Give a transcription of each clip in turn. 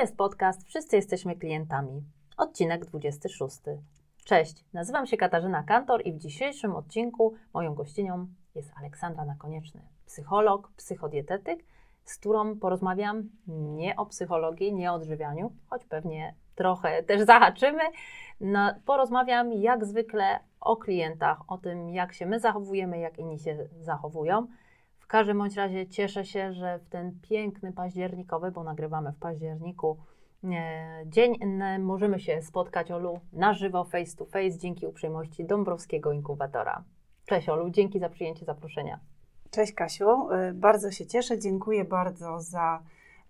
jest podcast Wszyscy jesteśmy klientami. Odcinek 26. Cześć, nazywam się Katarzyna Kantor i w dzisiejszym odcinku moją gościnią jest Aleksandra Nakonieczny, psycholog, psychodietetyk, z którą porozmawiam nie o psychologii, nie o odżywianiu, choć pewnie trochę też zahaczymy. No, porozmawiam jak zwykle o klientach, o tym, jak się my zachowujemy, jak inni się zachowują. Każdym bądź razie cieszę się, że w ten piękny październikowy, bo nagrywamy w październiku, e, dzień możemy się spotkać, Olu, na żywo, face to face, dzięki uprzejmości Dąbrowskiego Inkubatora. Cześć Olu, dzięki za przyjęcie zaproszenia. Cześć Kasiu, e, bardzo się cieszę, dziękuję bardzo za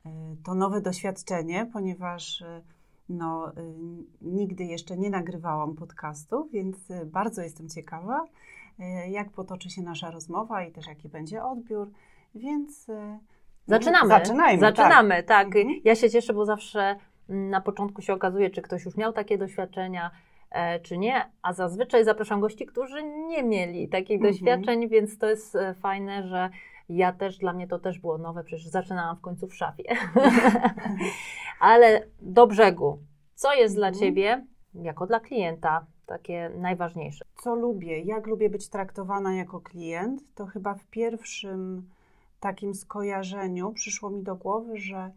e, to nowe doświadczenie, ponieważ no, nigdy jeszcze nie nagrywałam podcastu, więc bardzo jestem ciekawa jak potoczy się nasza rozmowa i też jaki będzie odbiór, więc e, Zaczynamy. Zaczynajmy. Zaczynamy, tak. tak. Ja się cieszę, bo zawsze mm, na początku się okazuje, czy ktoś już miał takie doświadczenia, e, czy nie, a zazwyczaj zapraszam gości, którzy nie mieli takich mhm. doświadczeń, więc to jest fajne, że ja też, dla mnie to też było nowe, przecież zaczynałam w końcu w szafie. Ale do brzegu. Co jest mhm. dla Ciebie, jako dla klienta, takie najważniejsze. Co lubię, jak lubię być traktowana jako klient, to chyba w pierwszym takim skojarzeniu przyszło mi do głowy, że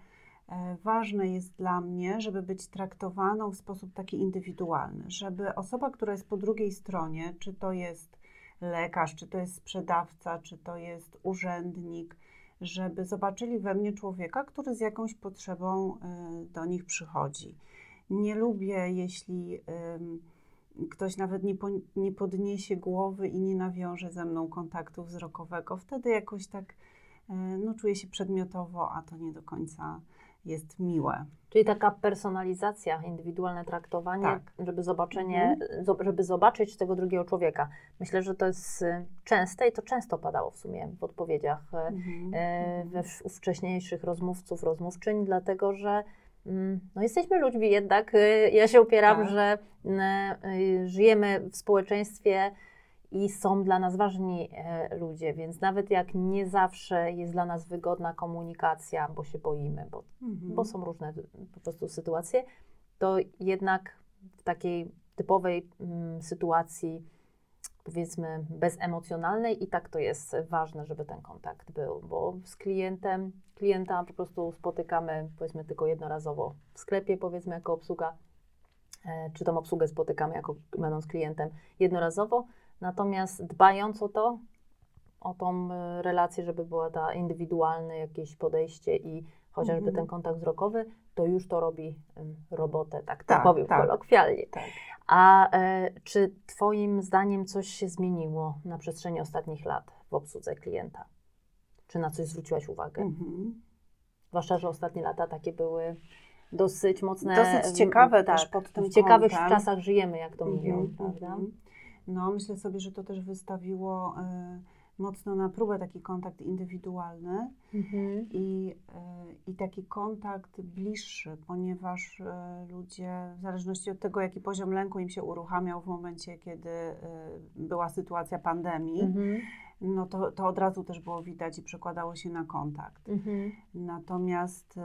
e, ważne jest dla mnie, żeby być traktowaną w sposób taki indywidualny, żeby osoba, która jest po drugiej stronie, czy to jest lekarz, czy to jest sprzedawca, czy to jest urzędnik, żeby zobaczyli we mnie człowieka, który z jakąś potrzebą e, do nich przychodzi. Nie lubię, jeśli ktoś nawet nie, po, nie podniesie głowy i nie nawiąże ze mną kontaktu wzrokowego. Wtedy jakoś tak e, no, czuję się przedmiotowo, a to nie do końca jest miłe. Czyli taka personalizacja, indywidualne traktowanie, tak. żeby zobaczenie, mhm. żeby zobaczyć tego drugiego człowieka. Myślę, że to jest y, częste i to często padało w sumie w odpowiedziach y, mhm. E, we wcześniejszych rozmówców, rozmówczyń, dlatego że no jesteśmy ludźmi jednak. Y, ja się upieram, tak. że y, y, żyjemy w społeczeństwie i są dla nas ważni e, ludzie, więc nawet jak nie zawsze jest dla nas wygodna komunikacja, bo się boimy, bo, mhm. bo są różne po prostu sytuacje, to jednak w takiej typowej mm, sytuacji powiedzmy bezemocjonalnej i tak to jest ważne, żeby ten kontakt był, bo z klientem, klienta po prostu spotykamy powiedzmy tylko jednorazowo w sklepie powiedzmy jako obsługa, e, czy tą obsługę spotykamy jako będąc klientem jednorazowo, natomiast dbając o to, o tą e, relację, żeby była ta indywidualne jakieś podejście i chociażby mhm. ten kontakt wzrokowy, to już to robi robotę, tak tak, powiem tak, kolokwialnie. Tak. A e, czy Twoim zdaniem coś się zmieniło na przestrzeni ostatnich lat w obsłudze klienta? Czy na coś zwróciłaś uwagę? Mhm. Zwłaszcza, że ostatnie lata takie były dosyć mocne. Dosyć ciekawe tak, też pod tym W ciekawych kątem. czasach żyjemy, jak to mówią, mhm, prawda? Mhm. No, myślę sobie, że to też wystawiło y, mocno na próbę taki kontakt indywidualny mhm. i, y, i taki kontakt bliższy, ponieważ y, ludzie, w zależności od tego, jaki poziom lęku im się uruchamiał w momencie, kiedy była sytuacja pandemii, mhm no to, to od razu też było widać i przekładało się na kontakt. Mhm. Natomiast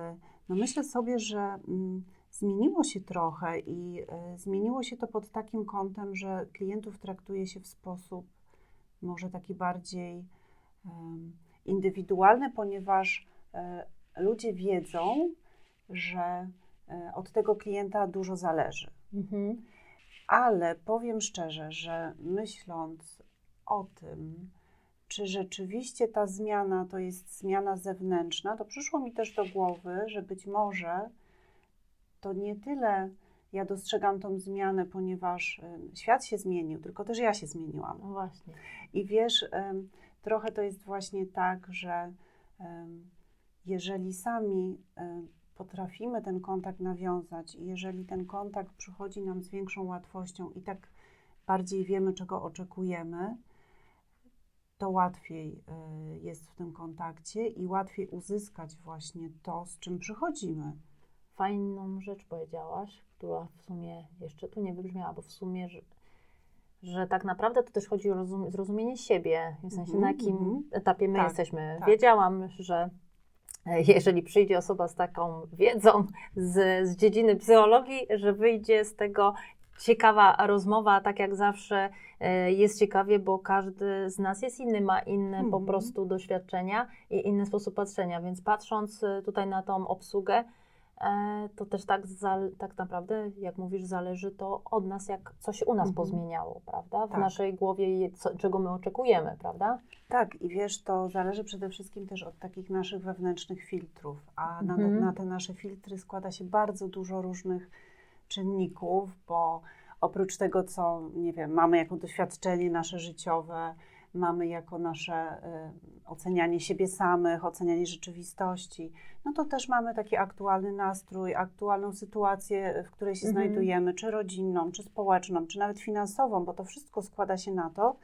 no myślę sobie, że mm, zmieniło się trochę i y, zmieniło się to pod takim kątem, że klientów traktuje się w sposób może taki bardziej indywidualny, ponieważ y, ludzie wiedzą, że od tego klienta dużo zależy. Mhm. Ale powiem szczerze, że myśląc o tym, czy rzeczywiście ta zmiana to jest zmiana zewnętrzna, to przyszło mi też do głowy, że być może to nie tyle ja dostrzegam tą zmianę, ponieważ świat się zmienił, tylko też ja się zmieniłam. No właśnie. I wiesz, trochę to jest właśnie tak, że jeżeli sami potrafimy ten kontakt nawiązać i jeżeli ten kontakt przychodzi nam z większą łatwością i tak bardziej wiemy, czego oczekujemy, to łatwiej y, jest w tym kontakcie i łatwiej uzyskać właśnie to, z czym przychodzimy. Fajną rzecz powiedziałaś, która w sumie jeszcze tu nie wybrzmiała, bo w sumie, że, że tak naprawdę to też chodzi o zrozumienie siebie, w sensie mm -hmm, na jakim mm -hmm. etapie my tak, jesteśmy. Tak. Wiedziałam, że jeżeli przyjdzie osoba z taką wiedzą z, z dziedziny psychologii, że wyjdzie z tego ciekawa rozmowa, tak jak zawsze e, jest ciekawie, bo każdy z nas jest inny, ma inne po mhm. prostu doświadczenia i inny sposób patrzenia, więc patrząc e, tutaj na tą obsługę, to też tak, tak naprawdę, jak mówisz, zależy to od nas, jak coś u nas mhm. pozmieniało, prawda? W tak. naszej głowie, co, czego my oczekujemy, prawda? Tak, i wiesz, to zależy przede wszystkim też od takich naszych wewnętrznych filtrów, a mhm. na, na te nasze filtry składa się bardzo dużo różnych czynników, bo oprócz tego, co, nie wiem, mamy jako doświadczenie nasze życiowe, mamy jako nasze y, ocenianie siebie samych, ocenianie rzeczywistości, no to też mamy taki aktualny nastrój, aktualną sytuację, w której się mhm. znajdujemy, czy rodzinną, czy społeczną, czy nawet finansową, bo to wszystko składa się na to,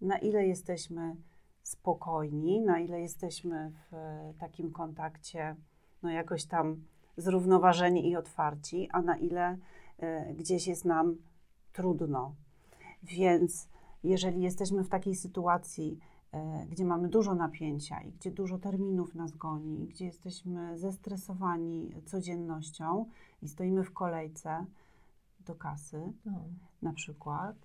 na ile jesteśmy spokojni, na ile jesteśmy w takim kontakcie, no jakoś tam zrównoważeni i otwarci, a na ile y, gdzieś jest nam trudno. Więc jeżeli jesteśmy w takiej sytuacji, y, gdzie mamy dużo napięcia i gdzie dużo terminów nas goni, gdzie jesteśmy zestresowani codziennością i stoimy w kolejce do kasy, no. na przykład,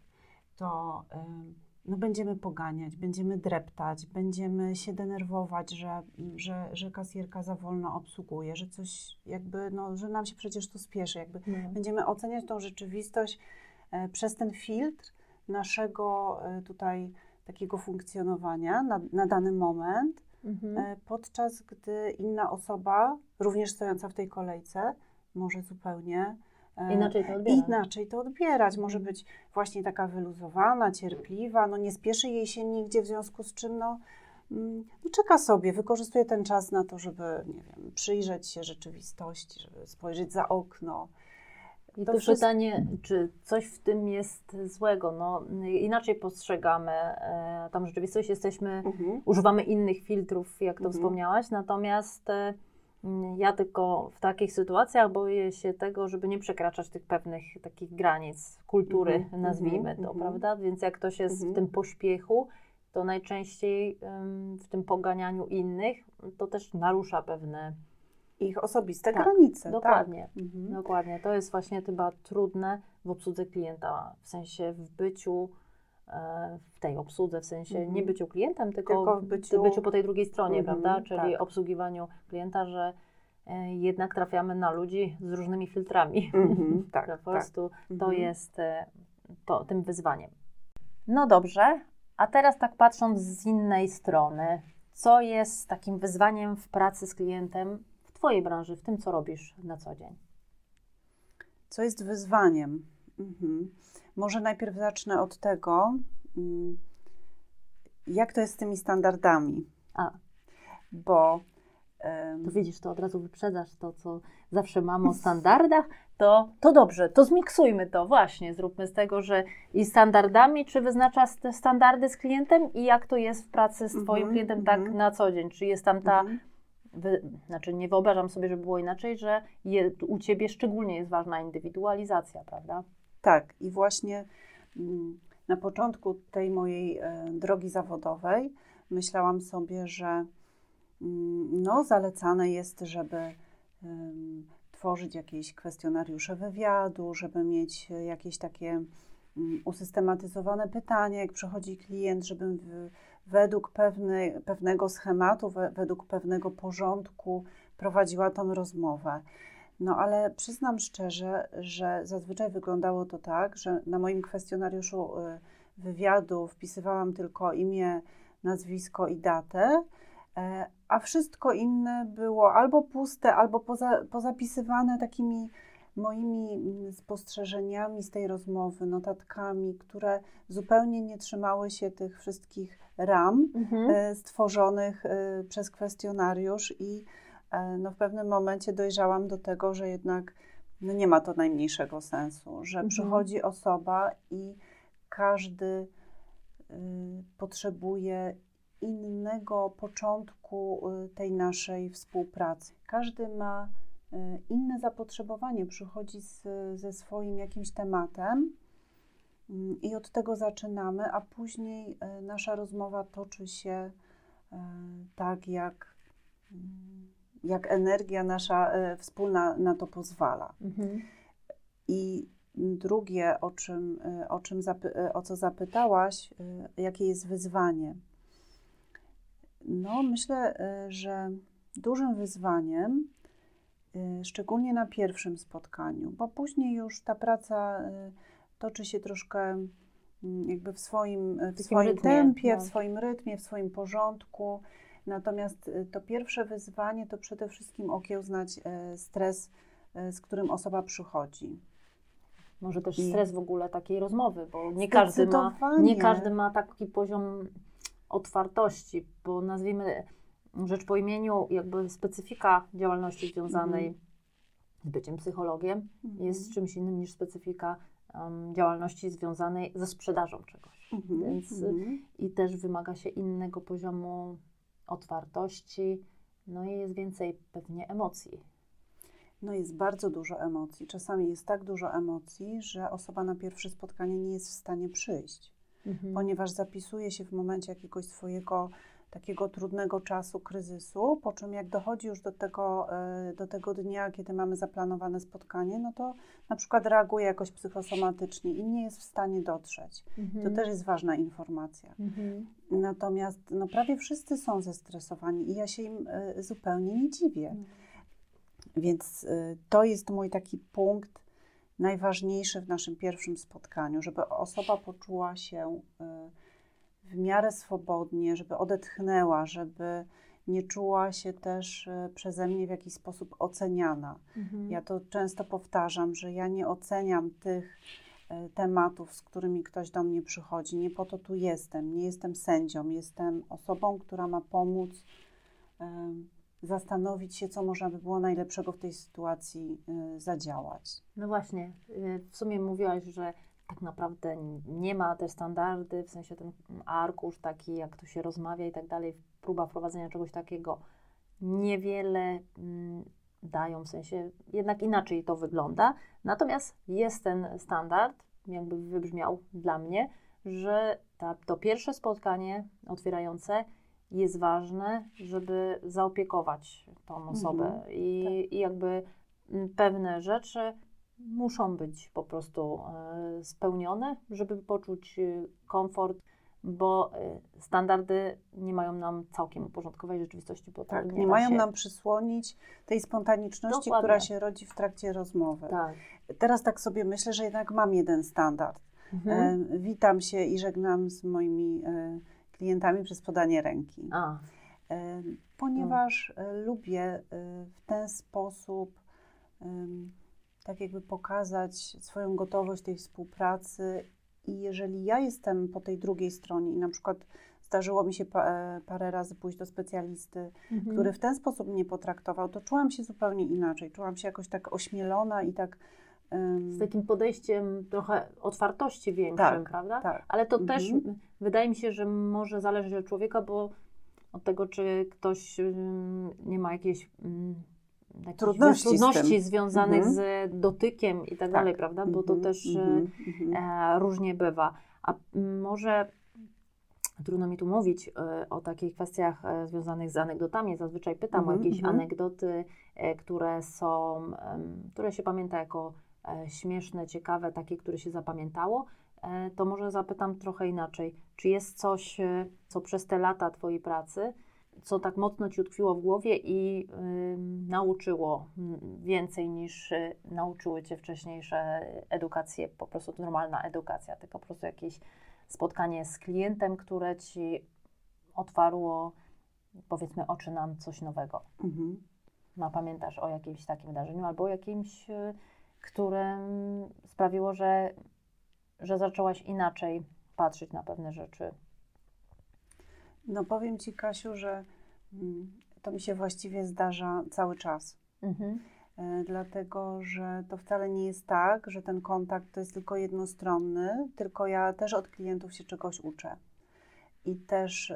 to y, no będziemy poganiać, będziemy dreptać, będziemy się denerwować, że, że, że kasjerka za wolno obsługuje, że coś jakby, no, że nam się przecież to spieszy. Jakby no. Będziemy oceniać tą rzeczywistość e, przez ten filtr naszego e, tutaj takiego funkcjonowania na, na dany moment, mhm. e, podczas gdy inna osoba, również stojąca w tej kolejce, może zupełnie E, inaczej to odbierać. Inaczej to odbierać. Może mhm. być właśnie taka wyluzowana, cierpliwa, no nie spieszy jej się nigdzie, w związku z czym no, mm, no czeka sobie, wykorzystuje ten czas na to, żeby, nie wiem, przyjrzeć się rzeczywistości, żeby spojrzeć za okno. I to wszystko... pytanie, czy coś w tym jest złego? No, inaczej postrzegamy e, tam rzeczywistość, jesteśmy, mhm. używamy innych filtrów, jak to mhm. wspomniałaś, natomiast e, ja tylko w takich sytuacjach boję się tego, żeby nie przekraczać tych pewnych takich granic kultury, mm -hmm, nazwijmy to, -hmm. prawda? Więc jak ktoś jest w mhm. tym pośpiechu, to najczęściej w tym poganianiu innych, to też narusza pewne ich osobiste tak, granice. Tak. Dokładnie, tak. dokładnie. To jest właśnie chyba trudne w obsłudze klienta, w sensie w byciu e, w tej obsłudze, w sensie nie mhm. byciu klientem, tylko, tylko w byciu... byciu... po tej drugiej stronie, mhm, prawda? Czyli tak. obsługiwaniu klienta, że e, jednak trafiamy na ludzi z różnymi filtrami. Mhm, tak, po tak. prostu tak. to jest e, to, tym wyzwaniem. No dobrze, a teraz tak patrząc z innej strony, co jest takim wyzwaniem w pracy z klientem Twojej branży, w tym, co robisz na co dzień? Co jest wyzwaniem? Mhm. Może najpierw zacznę od tego, mm, jak to jest z tymi standardami. A. Bo. To widzisz, to od razu wyprzedzasz to, co zawsze mamy o standardach, to, to dobrze, to zmiksujmy to właśnie, zróbmy z tego, że i standardami, czy wyznaczasz te standardy z klientem i jak to jest w pracy z Twoim -hmm, klientem tak -hmm. na co dzień, czy jest tam ta, -hmm. Wy, znaczy nie wyobrażam sobie, żeby było inaczej, że je, u Ciebie szczególnie jest ważna indywidualizacja, prawda? Tak, i właśnie mm, na początku tej mojej e, drogi zawodowej myślałam sobie, że mm, no, zalecane jest, żeby tworzyć jakieś kwestionariusze wywiadu, żeby mieć jakieś takie mm, usystematyzowane pytania, jak przychodzi klient, żebym według pewnego schematu, według pewnego porządku prowadziła tą rozmowę. No ale przyznam szczerze, że zazwyczaj wyglądało to tak, że na moim kwestionariuszu y, wywiadu wpisywałam tylko imię, nazwisko i datę, e, a wszystko inne było albo puste, albo poza, pozapisywane takimi moimi mm, spostrzeżeniami z tej rozmowy, notatkami, które zupełnie nie trzymały się tych wszystkich ram mhm. E, stworzonych e, przez kwestionariusz i E, no w pewnym momencie dojrzałam do tego, że jednak no nie ma to najmniejszego sensu, że mhm. przychodzi osoba i każdy y, potrzebuje innego początku y, tej naszej współpracy. Każdy ma inne zapotrzebowanie, przychodzi z, ze swoim jakimś tematem mm, i od tego zaczynamy, a później nasza rozmowa toczy się tak, jak jak energia nasza wspólna na to pozwala. Mhm. I drugie, o, czym, o, czym o co zapytałaś, jakie jest wyzwanie? No, myślę, że dużym wyzwaniem, szczególnie na pierwszym spotkaniu, bo później już ta praca toczy się troszkę mm, jakby w swoim, w swoim rytmie, tempie, no. w swoim rytmie, w swoim porządku. Natomiast y, to pierwsze wyzwanie to przede wszystkim okiełznać stres, z którym osoba przychodzi. Może też stres w ogóle takiej rozmowy, bo nie każdy, ma, nie każdy ma taki poziom otwartości, bo nazwijmy rzecz po imieniu, jakby specyfika działalności związanej mm. z byciem psychologiem mm. jest czymś innym niż specyfika um, działalności związanej ze sprzedażą czegoś. Mm -hmm. Więc -hmm. i też wymaga się innego poziomu otwartości, no i jest więcej pewnie emocji. No jest bardzo dużo emocji. Czasami jest tak dużo emocji, że osoba na pierwsze spotkanie nie jest w stanie przyjść, mhm. ponieważ zapisuje się w momencie jakiegoś swojego takiego trudnego czasu, kryzysu, po czym jak dochodzi już do tego, e, do tego dnia, kiedy mamy zaplanowane spotkanie, no to na przykład reaguje jakoś psychosomatycznie i nie jest w stanie dotrzeć. Mhm. To też jest ważna informacja. Mhm. Natomiast no, prawie wszyscy są zestresowani i ja się im y, zupełnie nie dziwię. Mhm. Więc y, to jest mój taki punkt najważniejszy w naszym pierwszym spotkaniu, żeby osoba poczuła się w miarę swobodnie, żeby odetchnęła, żeby nie czuła się też e, przeze mnie w jakiś sposób oceniana. Mhm. Ja to często powtarzam, że ja nie oceniam tych e, tematów, z którymi ktoś do mnie przychodzi. Nie po to tu jestem. Nie jestem sędzią. Jestem osobą, która ma pomóc zastanowić się, co można by było najlepszego w tej sytuacji e, zadziałać. No właśnie, w sumie mówiłaś, że tak naprawdę nie ma te standardy, w sensie ten arkusz taki, jak to się rozmawia i tak dalej, próba wprowadzenia czegoś takiego niewiele mm, dają, w sensie jednak inaczej to wygląda. Natomiast jest ten standard, jakby wybrzmiał dla mnie, że ta, to pierwsze spotkanie otwierające jest ważne, żeby zaopiekować tą osobę mhm, i, tak. i jakby mm, pewne rzeczy muszą być po prostu e, spełnione, żeby poczuć e, komfort, bo e, standardy nie mają nam całkiem uporządkować rzeczywistości. Bo tak, nie, nie mają się... nam przysłonić tej spontaniczności, Dokładnie. która się rodzi w trakcie rozmowy. Tak. Teraz tak sobie myślę, że jednak mam jeden standard. Mhm. E, witam się i żegnam z moimi e, klientami przez podanie ręki. A. E, ponieważ lubię w ten sposób tak jakby pokazać swoją gotowość tej współpracy. I jeżeli ja jestem po tej drugiej stronie i na przykład zdarzyło mi się pa, e, parę razy pójść do specjalisty, mhm. który w ten sposób mnie potraktował, to czułam się zupełnie inaczej. Czułam się jakoś tak ośmielona i tak. Um... Z takim podejściem trochę otwartości większym, tak, prawda? Tak. Ale to mhm. też wydaje mi się, że może zależeć od człowieka, bo od tego, czy ktoś nie ma jakiejś trudności, trudności związanych mm -hmm. z dotykiem i tak, tak, dalej, prawda? Bo to mm -hmm, też mm -hmm. e, różnie bywa. A może trudno mi tu mówić e, o takich kwestiach e, związanych z anegdotami. Zazwyczaj pytam o mhm, jakieś mhm. anegdoty, e, które są, które się pamięta jako e, śmieszne, ciekawe, takie, które się zapamiętało. E, to może zapytam trochę inaczej. Czy jest coś, co przez te lata Twojej pracy co tak mocno ci utkwiło w głowie i nauczyło więcej niż y, nauczyły cię wcześniejsze edukacje, po prostu normalna edukacja, tylko po prostu jakieś spotkanie z klientem, które ci otwarło, powiedzmy, oczy na coś nowego. Mhm. No, pamiętasz o jakimś takim wydarzeniu albo o jakimś, y, które sprawiło, że, że zaczęłaś inaczej patrzeć na pewne rzeczy no powiem Ci, Kasiu, że mm, to mi się właściwie zdarza cały czas. Mhm. E, dlatego, że to wcale nie jest tak, że ten kontakt to jest tylko jednostronny, tylko ja też od klientów się czegoś uczę. I też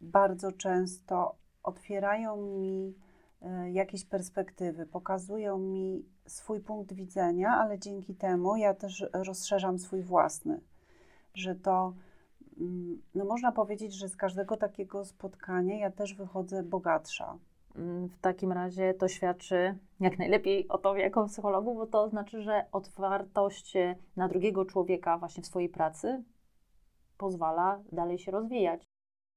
bardzo często otwierają mi e, jakieś perspektywy, pokazują mi swój punkt widzenia, ale dzięki temu ja też rozszerzam swój własny. Że to no można powiedzieć, że z każdego takiego spotkania ja też wychodzę bogatsza. mm, w takim razie to świadczy jak najlepiej o tobie jako psychologu, bo to znaczy, że otwartość na drugiego człowieka właśnie w swojej pracy pozwala dalej się rozwijać.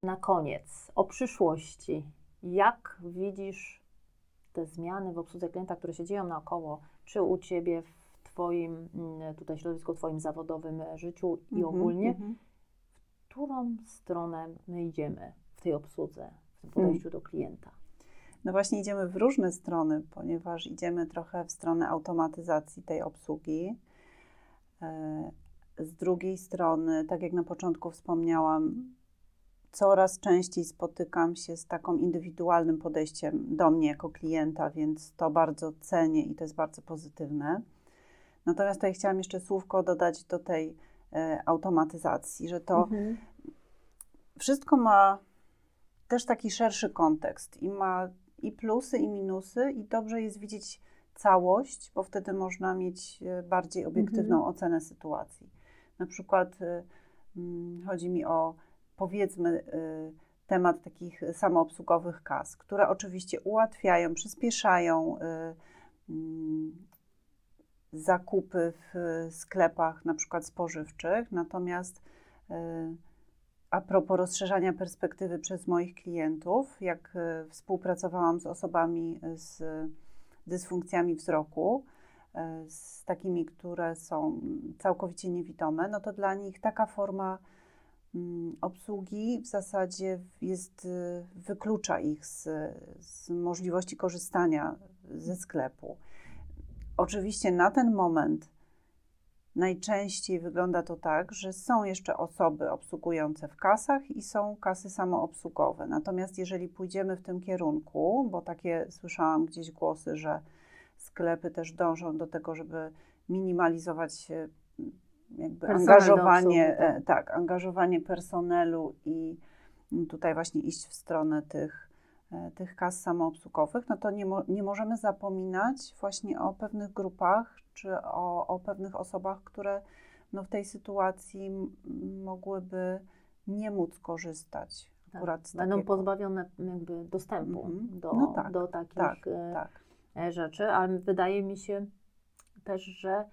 Na koniec, o przyszłości. Jak widzisz te zmiany w obsłudze klienta, które się dzieją naokoło, czy u ciebie w twoim mm, tutaj środowisku, w twoim zawodowym życiu i mm -hmm, ogólnie, mm -hmm. Którą stronę my idziemy w tej obsłudze, w tym podejściu do klienta? No właśnie idziemy w różne strony, ponieważ idziemy trochę w stronę automatyzacji tej obsługi. E, z drugiej strony, tak jak na początku wspomniałam, coraz częściej spotykam się z taką indywidualnym podejściem do mnie jako klienta, więc to bardzo cenię i to jest bardzo pozytywne. Natomiast tutaj chciałam jeszcze słówko dodać do tej automatyzacji, że to mhm. wszystko ma też taki szerszy kontekst i ma i plusy, i minusy, i dobrze jest widzieć całość, bo wtedy można mieć e, bardziej obiektywną mhm. ocenę sytuacji. Na przykład y, mm, chodzi mi o powiedzmy temat takich samoobsługowych kas, które oczywiście ułatwiają, przyspieszają mm, zakupy w sklepach, na przykład spożywczych, natomiast a propos rozszerzania perspektywy przez moich klientów, jak współpracowałam z osobami z dysfunkcjami wzroku, E, z takimi, które są całkowicie niewidome, no to dla nich taka forma mm, obsługi w zasadzie jest, wyklucza ich z, z możliwości korzystania ze sklepu. Oczywiście na ten moment najczęściej wygląda to tak, że są jeszcze osoby obsługujące w kasach i są kasy samoobsługowe. Natomiast jeżeli pójdziemy w tym kierunku, bo takie słyszałam gdzieś głosy, że sklepy też dążą do tego, żeby minimalizować jakby angażowanie, obsługi, tak. E, tak, angażowanie personelu i tutaj właśnie iść w stronę tych, e, tych kas samoobsługowych, no to nie, mo nie możemy zapominać właśnie o pewnych grupach czy o, o pewnych osobach, które no w tej sytuacji mogłyby nie móc korzystać. Tak. Będą takiego. pozbawione jakby dostępu mm -hmm. do, no tak, do takich tak, e, tak. E, rzeczy, ale wydaje mi się też, że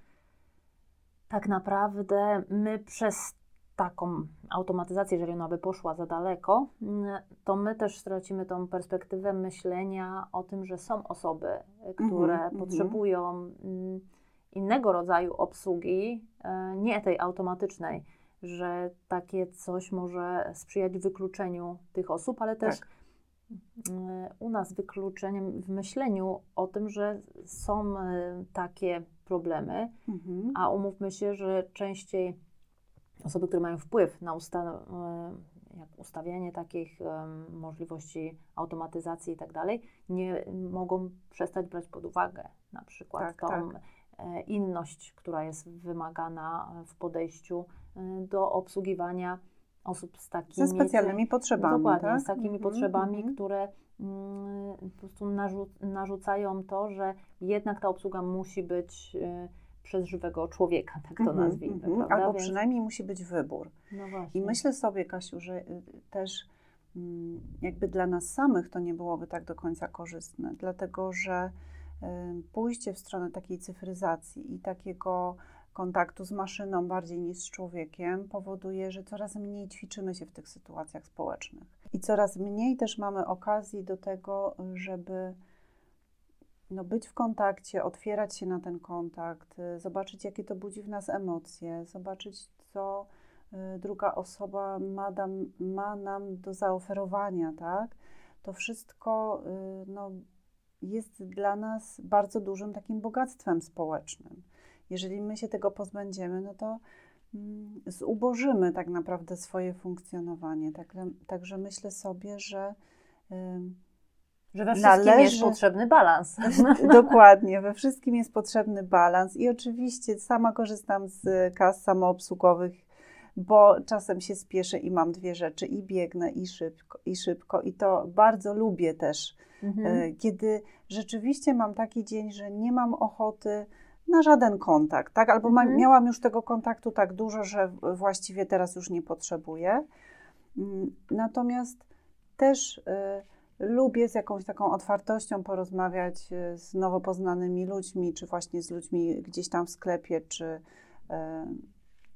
tak naprawdę my przez taką automatyzację, jeżeli ona by poszła za daleko, mm, to my też stracimy tą perspektywę myślenia o tym, że są osoby, które mm -hmm, potrzebują mm, innego rodzaju obsługi, e, nie tej automatycznej, że takie coś może sprzyjać wykluczeniu tych osób, ale też tak. u nas wykluczeniem w myśleniu o tym, że są e, takie problemy, mhm. a umówmy się, że częściej osoby, które mają wpływ na usta e, ustawianie takich um, możliwości automatyzacji i tak dalej, nie mogą przestać brać pod uwagę na przykład tak, tą tak. inność, która jest wymagana w podejściu do obsługiwania osób z takimi... Ze specjalnymi potrzebami, Dokładnie, tak? z takimi mm -hmm, potrzebami, mm -hmm. które mm, po prostu narzu narzucają to, że jednak ta obsługa musi być y, przez żywego człowieka, tak to mm -hmm, nazwijmy. -hmm. Albo Więc... przynajmniej musi być wybór. No I myślę sobie, Kasiu, że y, też mm, jakby dla nas samych to nie byłoby tak do końca korzystne, dlatego że y, pójście w stronę takiej cyfryzacji i takiego kontaktu z maszyną bardziej niż z człowiekiem powoduje, że coraz mniej ćwiczymy się w tych sytuacjach społecznych. I coraz mniej też mamy okazji do tego, żeby no, być w kontakcie, otwierać się na ten kontakt, zobaczyć, jakie to budzi w nas emocje, zobaczyć, co y, druga osoba ma, dam, ma nam do zaoferowania, tak? To wszystko y, no, jest dla nas bardzo dużym takim bogactwem społecznym. Jeżeli my się tego pozbędziemy, no to mm, zubożymy tak naprawdę swoje funkcjonowanie. Także, także myślę sobie, że. Że we wszystkim należy, jest potrzebny balans. Dokładnie, we wszystkim jest potrzebny balans. I oczywiście sama korzystam z kas samoobsługowych, bo czasem się spieszę i mam dwie rzeczy, i biegnę, i szybko, i szybko. I to bardzo lubię też, mhm. E, kiedy rzeczywiście mam taki dzień, że nie mam ochoty na żaden kontakt, tak? Albo mhm. miałam już tego kontaktu tak dużo, że właściwie teraz już nie potrzebuję. Mm, natomiast też y, lubię z jakąś taką otwartością porozmawiać e, z nowo poznanymi ludźmi, czy właśnie z ludźmi gdzieś tam w sklepie, czy, e,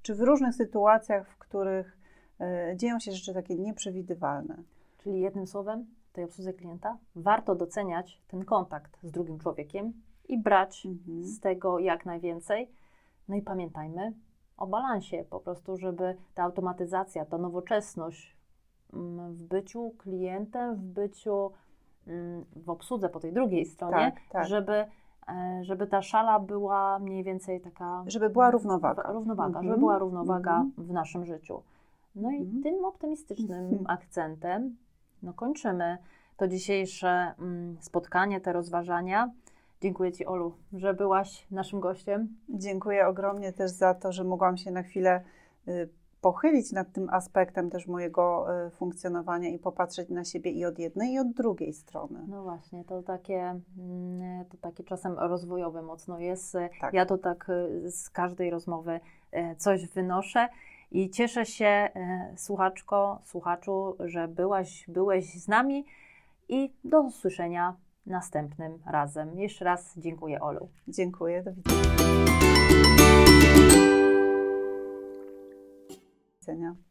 czy w różnych sytuacjach, w których e, dzieją się rzeczy takie nieprzewidywalne. Czyli jednym słowem, tej obsłudze klienta warto doceniać ten kontakt z drugim człowiekiem i brać mhm. z tego jak najwięcej. No i pamiętajmy o balansie, po prostu, żeby ta automatyzacja, ta nowoczesność w byciu klientem, w byciu mm, w obsłudze po tej drugiej stronie, tak, tak. Żeby, e, żeby ta szala była mniej więcej taka. Żeby była równowaga. Równowaga, żeby była równowaga mhm. w naszym życiu. No i mhm. tym optymistycznym mhm. akcentem no, kończymy to dzisiejsze mm, spotkanie, te rozważania. Dziękuję Ci, Olu, że byłaś naszym gościem. Dziękuję ogromnie też za to, że mogłam się na chwilę y, pochylić nad tym aspektem też mojego y, funkcjonowania i popatrzeć na siebie i od jednej, i od drugiej strony. No właśnie, to takie, mm, to takie czasem rozwojowe mocno jest. Tak. Ja to tak y, z każdej rozmowy y, coś wynoszę. I cieszę się, słuchaczko, słuchaczu, że byłaś, byłeś z nami i do usłyszenia następnym razem. Jeszcze raz dziękuję, Olu. Dziękuję, do widzenia. Widzenia.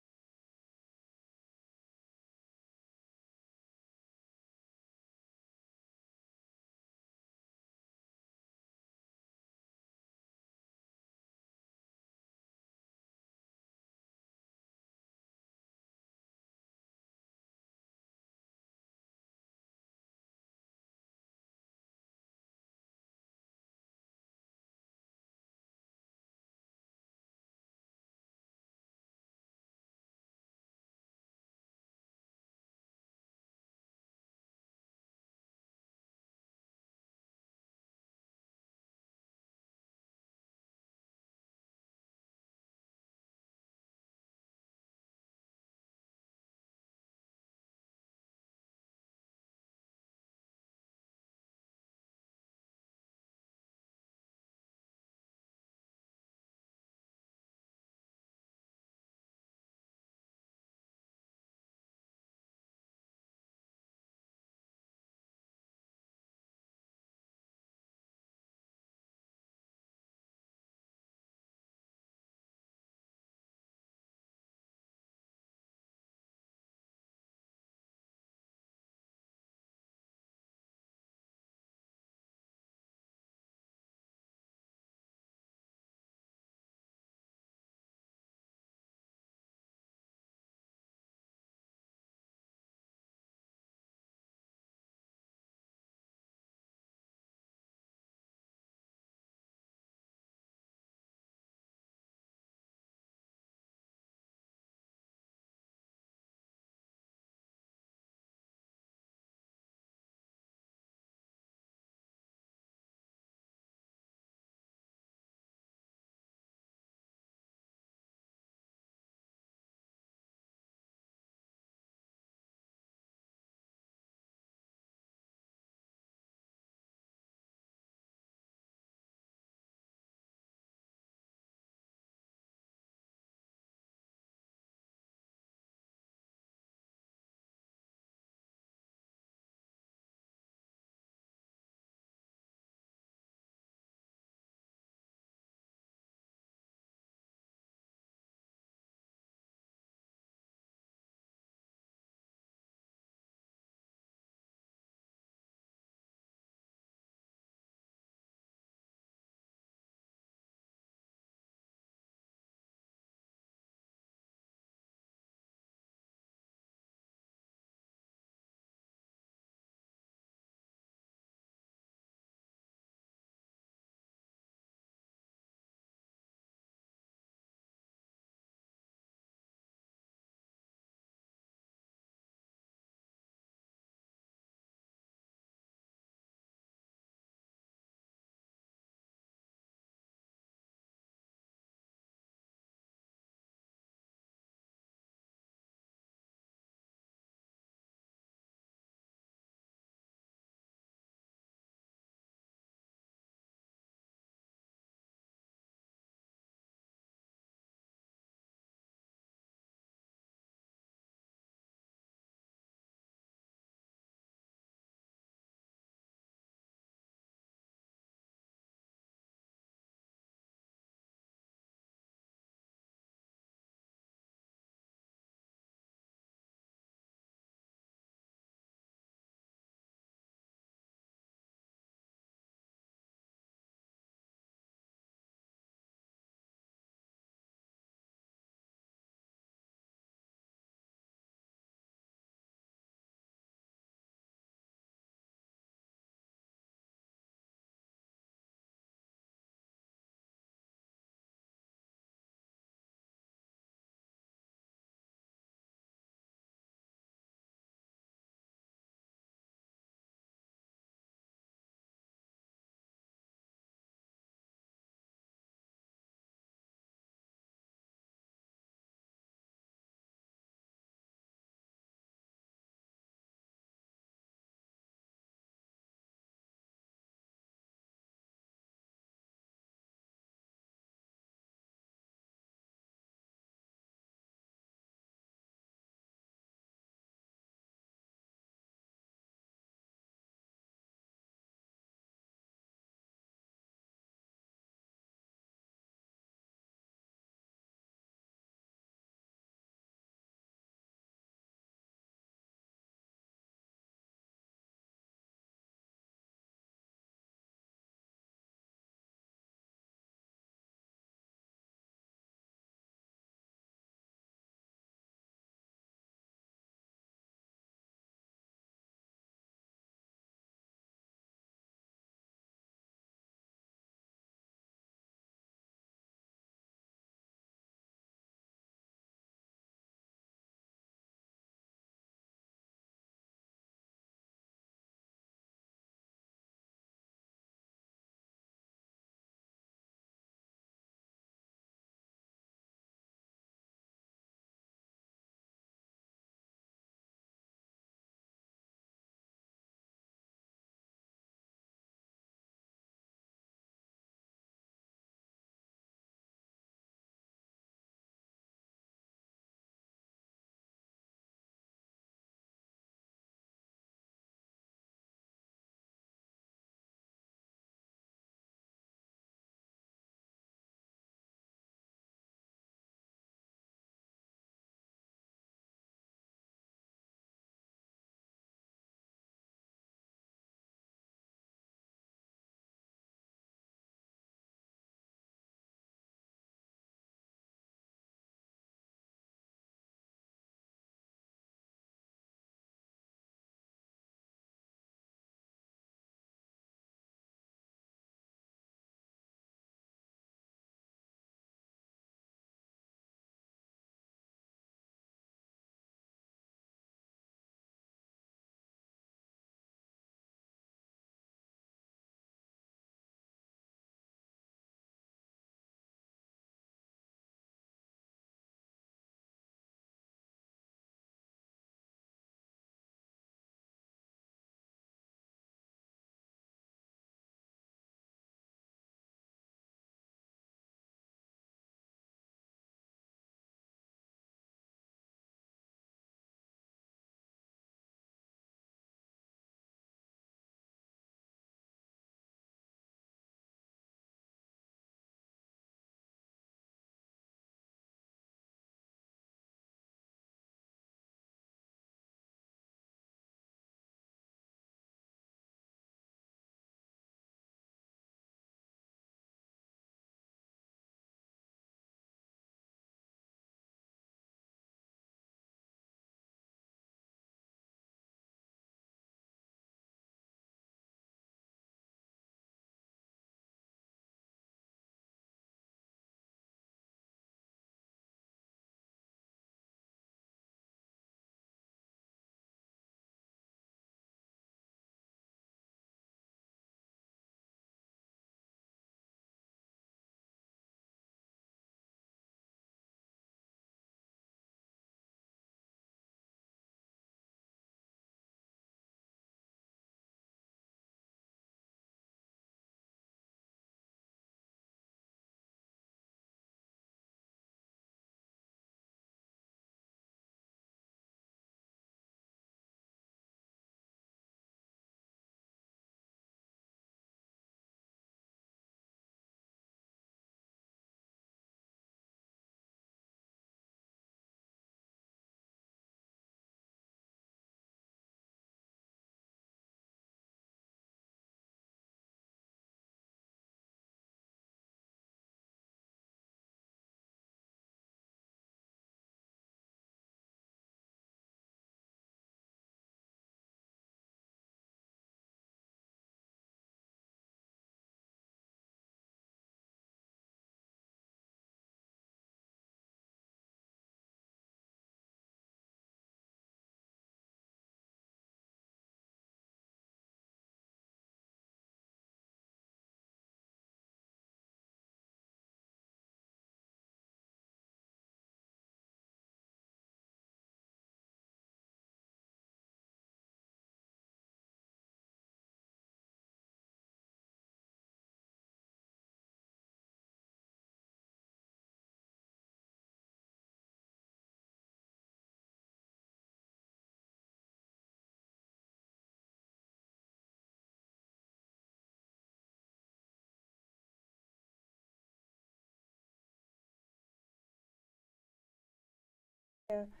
E,